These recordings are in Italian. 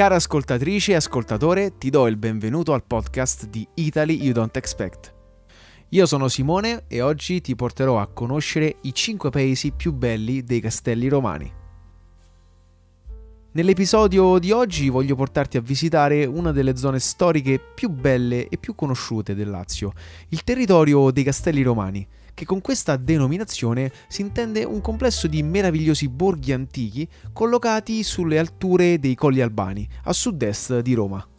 Cara ascoltatrice e ascoltatore, ti do il benvenuto al podcast di Italy You Don't Expect. Io sono Simone e oggi ti porterò a conoscere i 5 paesi più belli dei castelli romani. Nell'episodio di oggi voglio portarti a visitare una delle zone storiche più belle e più conosciute del Lazio, il territorio dei Castelli Romani, che con questa denominazione si intende un complesso di meravigliosi borghi antichi collocati sulle alture dei Colli Albani, a sud-est di Roma.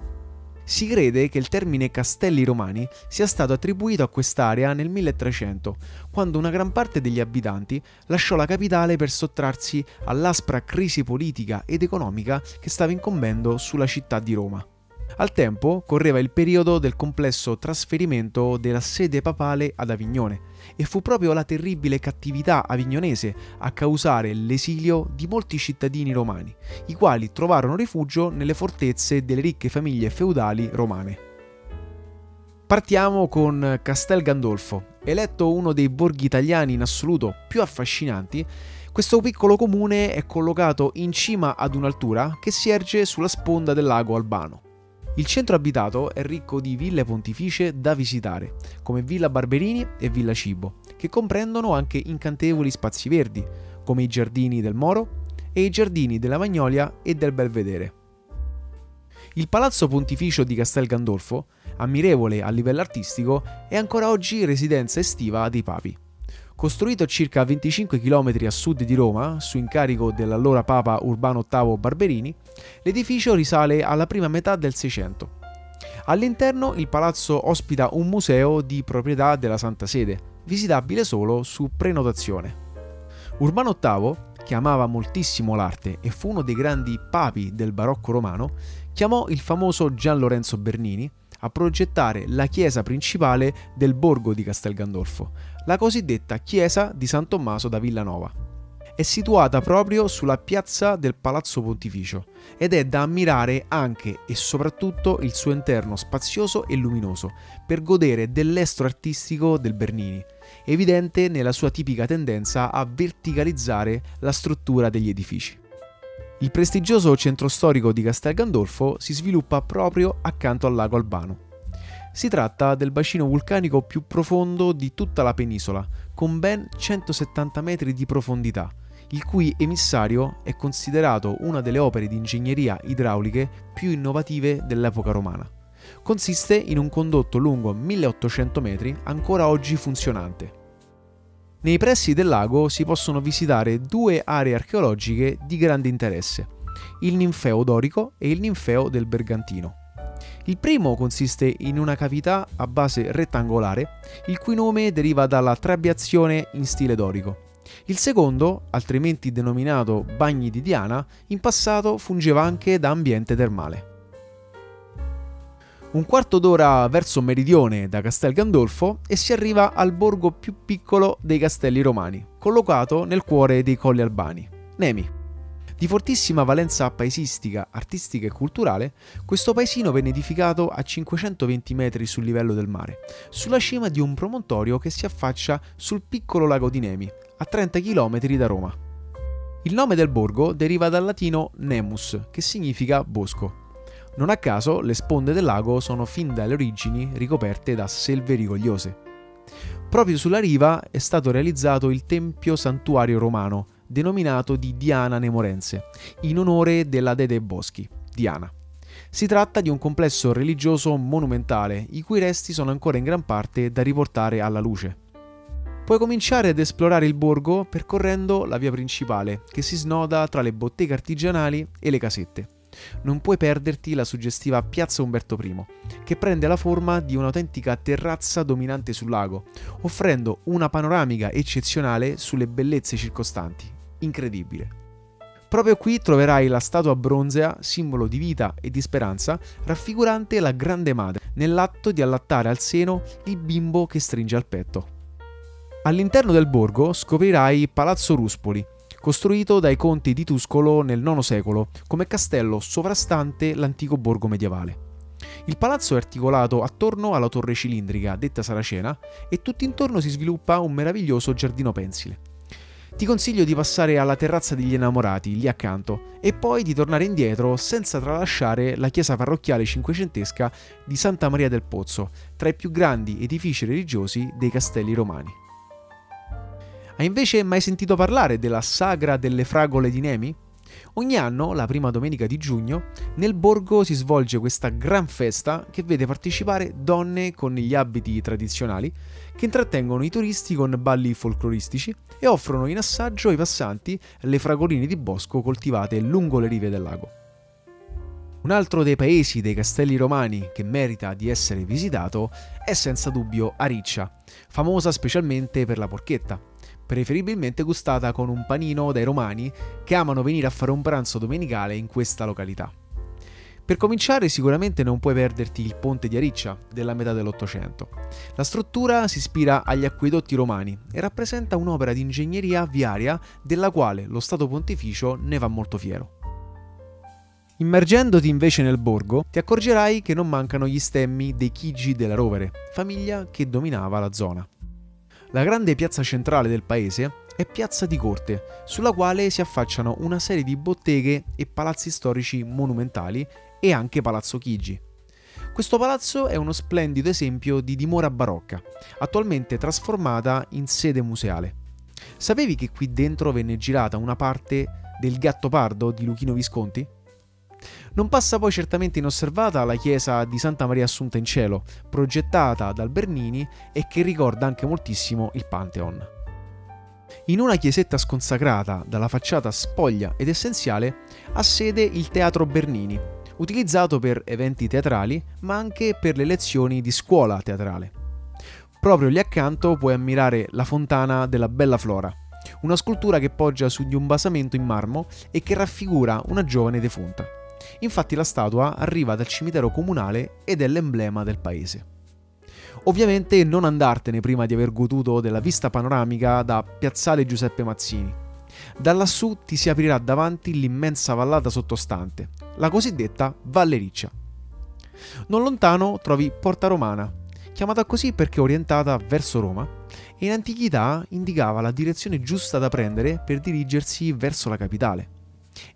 Si crede che il termine Castelli Romani sia stato attribuito a quest'area nel 1300, quando una gran parte degli abitanti lasciò la capitale per sottrarsi all'aspra crisi politica ed economica che stava incombendo sulla città di Roma. Al tempo correva il periodo del complesso trasferimento della sede papale ad Avignone e fu proprio la terribile cattività avignonese a causare l'esilio di molti cittadini romani, i quali trovarono rifugio nelle fortezze delle ricche famiglie feudali romane. Partiamo con Castel Gandolfo, eletto uno dei borghi italiani in assoluto più affascinanti questo piccolo comune è collocato in cima ad un'altura che si erge sulla sponda del lago Albano. Il centro abitato è ricco di ville pontificie da visitare, come Villa Barberini e Villa Cibo, che comprendono anche incantevoli spazi verdi, come i giardini del Moro e i giardini della Magnolia e del Belvedere. Il palazzo pontificio di Castel Gandolfo, ammirevole a livello artistico, è ancora oggi residenza estiva dei papi. Costruito circa 25 km a sud di Roma, su incarico dell'allora Papa Urbano VIII Barberini, l'edificio risale alla prima metà del Seicento. All'interno il palazzo ospita un museo di proprietà della Santa Sede, visitabile solo su prenotazione. Urbano VIII, che amava moltissimo l'arte e fu uno dei grandi papi del barocco romano, chiamò il famoso Gian Lorenzo Bernini a progettare la chiesa principale del borgo di Castel Gandolfo, la cosiddetta chiesa di San Tommaso da Villanova. È situata proprio sulla piazza del Palazzo Pontificio ed è da ammirare anche e soprattutto il suo interno spazioso e luminoso per godere dell'estro artistico del Bernini, evidente nella sua tipica tendenza a verticalizzare la struttura degli edifici. Il prestigioso centro storico di Castel Gandolfo si sviluppa proprio accanto al lago Albano. Si tratta del bacino vulcanico più profondo di tutta la penisola, con ben 170 metri di profondità, il cui emissario è considerato una delle opere di ingegneria idrauliche più innovative dell'epoca romana. Consiste in un condotto lungo 1800 metri ancora oggi funzionante. Nei pressi del lago si possono visitare due aree archeologiche di grande interesse, il ninfeo dorico e il ninfeo del Bergantino. Il primo consiste in una cavità a base rettangolare, il cui nome deriva dalla trabeazione in stile dorico. Il secondo, altrimenti denominato Bagni di Diana, in passato fungeva anche da ambiente termale. Un quarto d'ora verso meridione da Castel Gandolfo e si arriva al borgo più piccolo dei castelli romani, collocato nel cuore dei Colli Albani, Nemi. Di fortissima valenza paesistica, artistica e culturale, questo paesino venne edificato a 520 metri sul livello del mare, sulla cima di un promontorio che si affaccia sul piccolo lago di Nemi, a 30 km da Roma. Il nome del borgo deriva dal latino nemus, che significa bosco. Non a caso le sponde del lago sono fin dalle origini ricoperte da selve rigogliose. Proprio sulla riva è stato realizzato il tempio santuario romano, denominato di Diana Nemorense, in onore della dea dei boschi, Diana. Si tratta di un complesso religioso monumentale, i cui resti sono ancora in gran parte da riportare alla luce. Puoi cominciare ad esplorare il borgo percorrendo la via principale, che si snoda tra le botteghe artigianali e le casette non puoi perderti la suggestiva Piazza Umberto I, che prende la forma di un'autentica terrazza dominante sul lago, offrendo una panoramica eccezionale sulle bellezze circostanti. Incredibile. Proprio qui troverai la statua bronzea, simbolo di vita e di speranza, raffigurante la Grande Madre, nell'atto di allattare al seno il bimbo che stringe al petto. All'interno del borgo scoprirai Palazzo Ruspoli, costruito dai conti di Tuscolo nel IX secolo come castello sovrastante l'antico borgo medievale. Il palazzo è articolato attorno alla torre cilindrica, detta Saracena, e tutt'intorno si sviluppa un meraviglioso giardino pensile. ti consiglio di passare alla terrazza degli innamorati, lì accanto, e poi di tornare indietro senza tralasciare la chiesa parrocchiale cinquecentesca di Santa Maria del Pozzo, tra i più grandi edifici religiosi dei castelli romani. Hai invece mai sentito parlare della sagra delle fragole di Nemi? Ogni anno, la prima domenica di giugno, nel borgo si svolge questa gran festa che vede partecipare donne con gli abiti tradizionali che intrattengono i turisti con balli folcloristici e offrono in assaggio ai passanti le fragoline di bosco coltivate lungo le rive del lago. Un altro dei paesi dei castelli romani che merita di essere visitato è senza dubbio Ariccia, famosa specialmente per la porchetta preferibilmente gustata con un panino dai romani che amano venire a fare un pranzo domenicale in questa località. Per cominciare sicuramente non puoi perderti il ponte di Ariccia della metà dell'Ottocento. La struttura si ispira agli acquedotti romani e rappresenta un'opera di ingegneria viaria della quale lo Stato pontificio ne va molto fiero. Immergendoti invece nel borgo, ti accorgerai che non mancano gli stemmi dei Chigi della Rovere, famiglia che dominava la zona. La grande piazza centrale del paese è Piazza di Corte, sulla quale si affacciano una serie di botteghe e palazzi storici monumentali e anche Palazzo Chigi. Questo palazzo è uno splendido esempio di dimora barocca, attualmente trasformata in sede museale. Sapevi che qui dentro venne girata una parte del Gatto Pardo di Luchino Visconti? Non passa poi certamente inosservata la chiesa di Santa Maria Assunta in Cielo, progettata dal Bernini e che ricorda anche moltissimo il Pantheon. In una chiesetta sconsacrata dalla facciata spoglia ed essenziale ha sede il Teatro Bernini, utilizzato per eventi teatrali ma anche per le lezioni di scuola teatrale. Proprio lì accanto puoi ammirare la fontana della Bella Flora, una scultura che poggia su di un basamento in marmo e che raffigura una giovane defunta. Infatti la statua arriva dal cimitero comunale ed è l'emblema del paese. Ovviamente non andartene prima di aver goduto della vista panoramica da Piazzale Giuseppe Mazzini. Da lassù ti si aprirà davanti l'immensa vallata sottostante, la cosiddetta Valle Riccia. Non lontano trovi Porta Romana, chiamata così perché orientata verso Roma e in antichità indicava la direzione giusta da prendere per dirigersi verso la capitale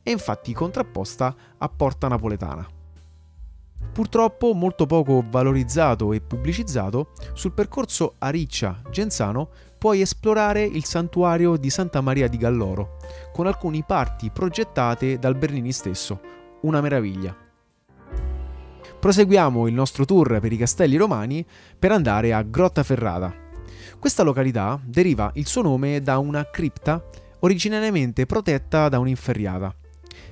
è infatti contrapposta a Porta Napoletana. Purtroppo molto poco valorizzato e pubblicizzato, sul percorso Ariccia-Genzano puoi esplorare il santuario di Santa Maria di Galloro, con alcune parti progettate dal Bernini stesso, una meraviglia. Proseguiamo il nostro tour per i castelli romani per andare a Grotta Ferrata. Questa località deriva il suo nome da una cripta originariamente protetta da un'inferriata.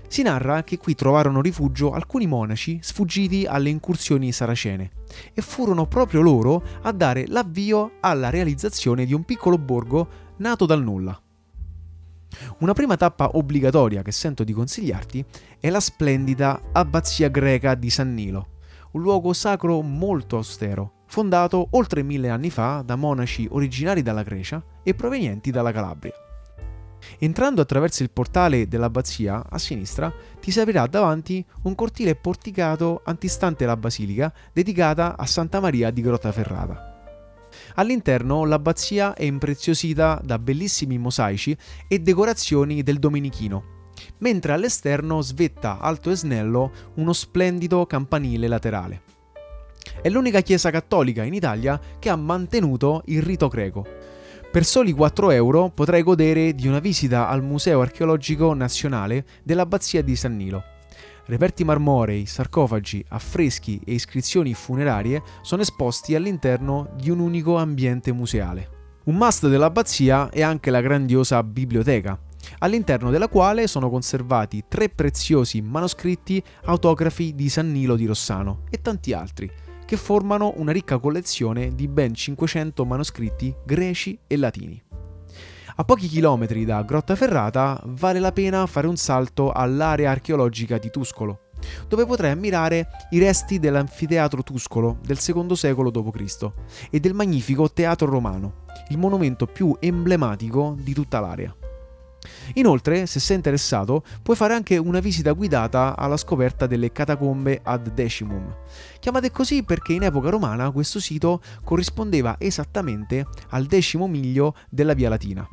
Si narra che qui trovarono rifugio alcuni monaci sfuggiti alle incursioni saracene e furono proprio loro a dare l'avvio alla realizzazione di un piccolo borgo nato dal nulla. Una prima tappa obbligatoria che sento di consigliarti è la splendida abbazia greca di San Nilo, un luogo sacro molto austero, fondato oltre mille anni fa da monaci originari dalla Grecia e provenienti dalla Calabria. Entrando attraverso il portale dell'abbazia, a sinistra, ti si aprirà davanti un cortile porticato antistante la basilica, dedicata a Santa Maria di Grottaferrata. All'interno l'abbazia è impreziosita da bellissimi mosaici e decorazioni del Domenichino, mentre all'esterno svetta alto e snello uno splendido campanile laterale. È l'unica chiesa cattolica in Italia che ha mantenuto il rito greco, per soli 4 euro potrai godere di una visita al Museo archeologico nazionale dell'abbazia di San Nilo. Reperti marmorei, sarcofagi, affreschi e iscrizioni funerarie sono esposti all'interno di un unico ambiente museale. Un must dell'abbazia è anche la grandiosa biblioteca, all'interno della quale sono conservati tre preziosi manoscritti autografi di San Nilo di Rossano e tanti altri, che formano una ricca collezione di ben 500 manoscritti greci e latini. A pochi chilometri da Grottaferrata vale la pena fare un salto all'area archeologica di Tuscolo, dove potrai ammirare i resti dell'anfiteatro Tuscolo del II secolo d.C. e del magnifico Teatro Romano, il monumento più emblematico di tutta l'area. Inoltre, se sei interessato, puoi fare anche una visita guidata alla scoperta delle catacombe ad Decimum. Chiamate così perché in epoca romana questo sito corrispondeva esattamente al decimo miglio della Via Latina.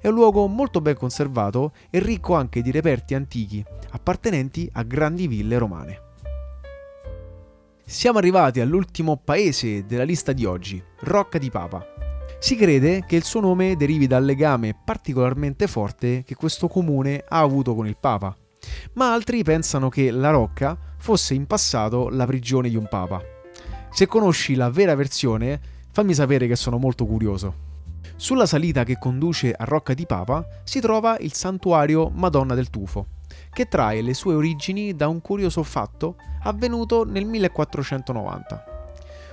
È un luogo molto ben conservato e ricco anche di reperti antichi appartenenti a grandi ville romane. Siamo arrivati all'ultimo paese della lista di oggi, Rocca di Papa. Si crede che il suo nome derivi dal legame particolarmente forte che questo comune ha avuto con il Papa, ma altri pensano che la Rocca fosse in passato la prigione di un Papa. Se conosci la vera versione, fammi sapere che sono molto curioso. Sulla salita che conduce a Rocca di Papa si trova il santuario Madonna del Tufo, che trae le sue origini da un curioso fatto avvenuto nel 1490.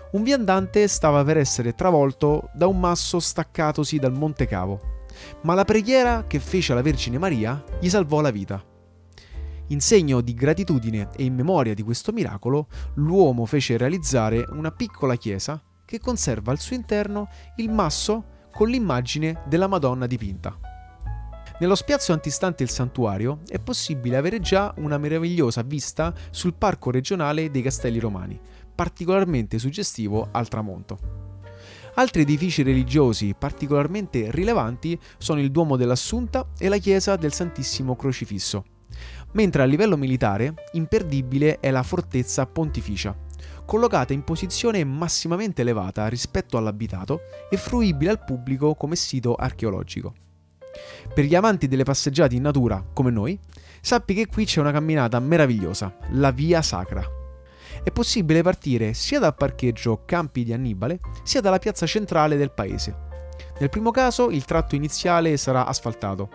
Un viandante stava per essere travolto da un masso staccatosi dal Monte Cavo, ma la preghiera che fece alla Vergine Maria gli salvò la vita. In segno di gratitudine e in memoria di questo miracolo, l'uomo fece realizzare una piccola chiesa che conserva al suo interno il masso con l'immagine della Madonna dipinta. Nello spiazzo antistante il santuario è possibile avere già una meravigliosa vista sul parco regionale dei Castelli Romani, particolarmente suggestivo al tramonto. Altri edifici religiosi particolarmente rilevanti sono il Duomo dell'Assunta e la chiesa del Santissimo Crocifisso, mentre a livello militare imperdibile è la fortezza pontificia, collocata in posizione massimamente elevata rispetto all'abitato e fruibile al pubblico come sito archeologico. Per gli amanti delle passeggiate in natura, come noi, sappi che qui c'è una camminata meravigliosa, la Via Sacra. È possibile partire sia dal parcheggio Campi di Annibale, sia dalla piazza centrale del paese. Nel primo caso il tratto iniziale sarà asfaltato.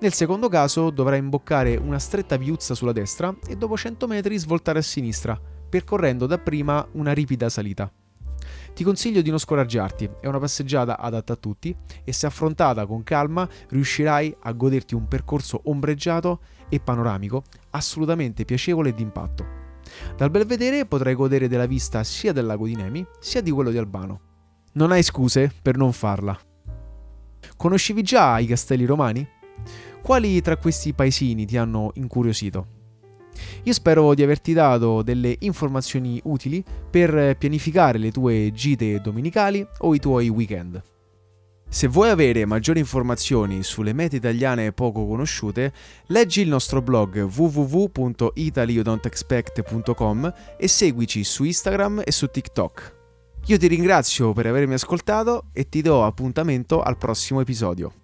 Nel secondo caso dovrai imboccare una stretta viuzza sulla destra e dopo 100 metri svoltare a sinistra, percorrendo dapprima una ripida salita. Ti consiglio di non scoraggiarti, è una passeggiata adatta a tutti e se affrontata con calma riuscirai a goderti un percorso ombreggiato e panoramico assolutamente piacevole e d'impatto. Dal Belvedere potrai godere della vista sia del lago di Nemi sia di quello di Albano. Non hai scuse per non farla. Conoscevi già i castelli romani? Quali tra questi paesini ti hanno incuriosito? Io spero di averti dato delle informazioni utili per pianificare le tue gite domenicali o i tuoi weekend. Se vuoi avere maggiori informazioni sulle mete italiane poco conosciute, leggi il nostro blog www.italyoudon'texpect.com e seguici su Instagram e su TikTok. Io ti ringrazio per avermi ascoltato e ti do appuntamento al prossimo episodio.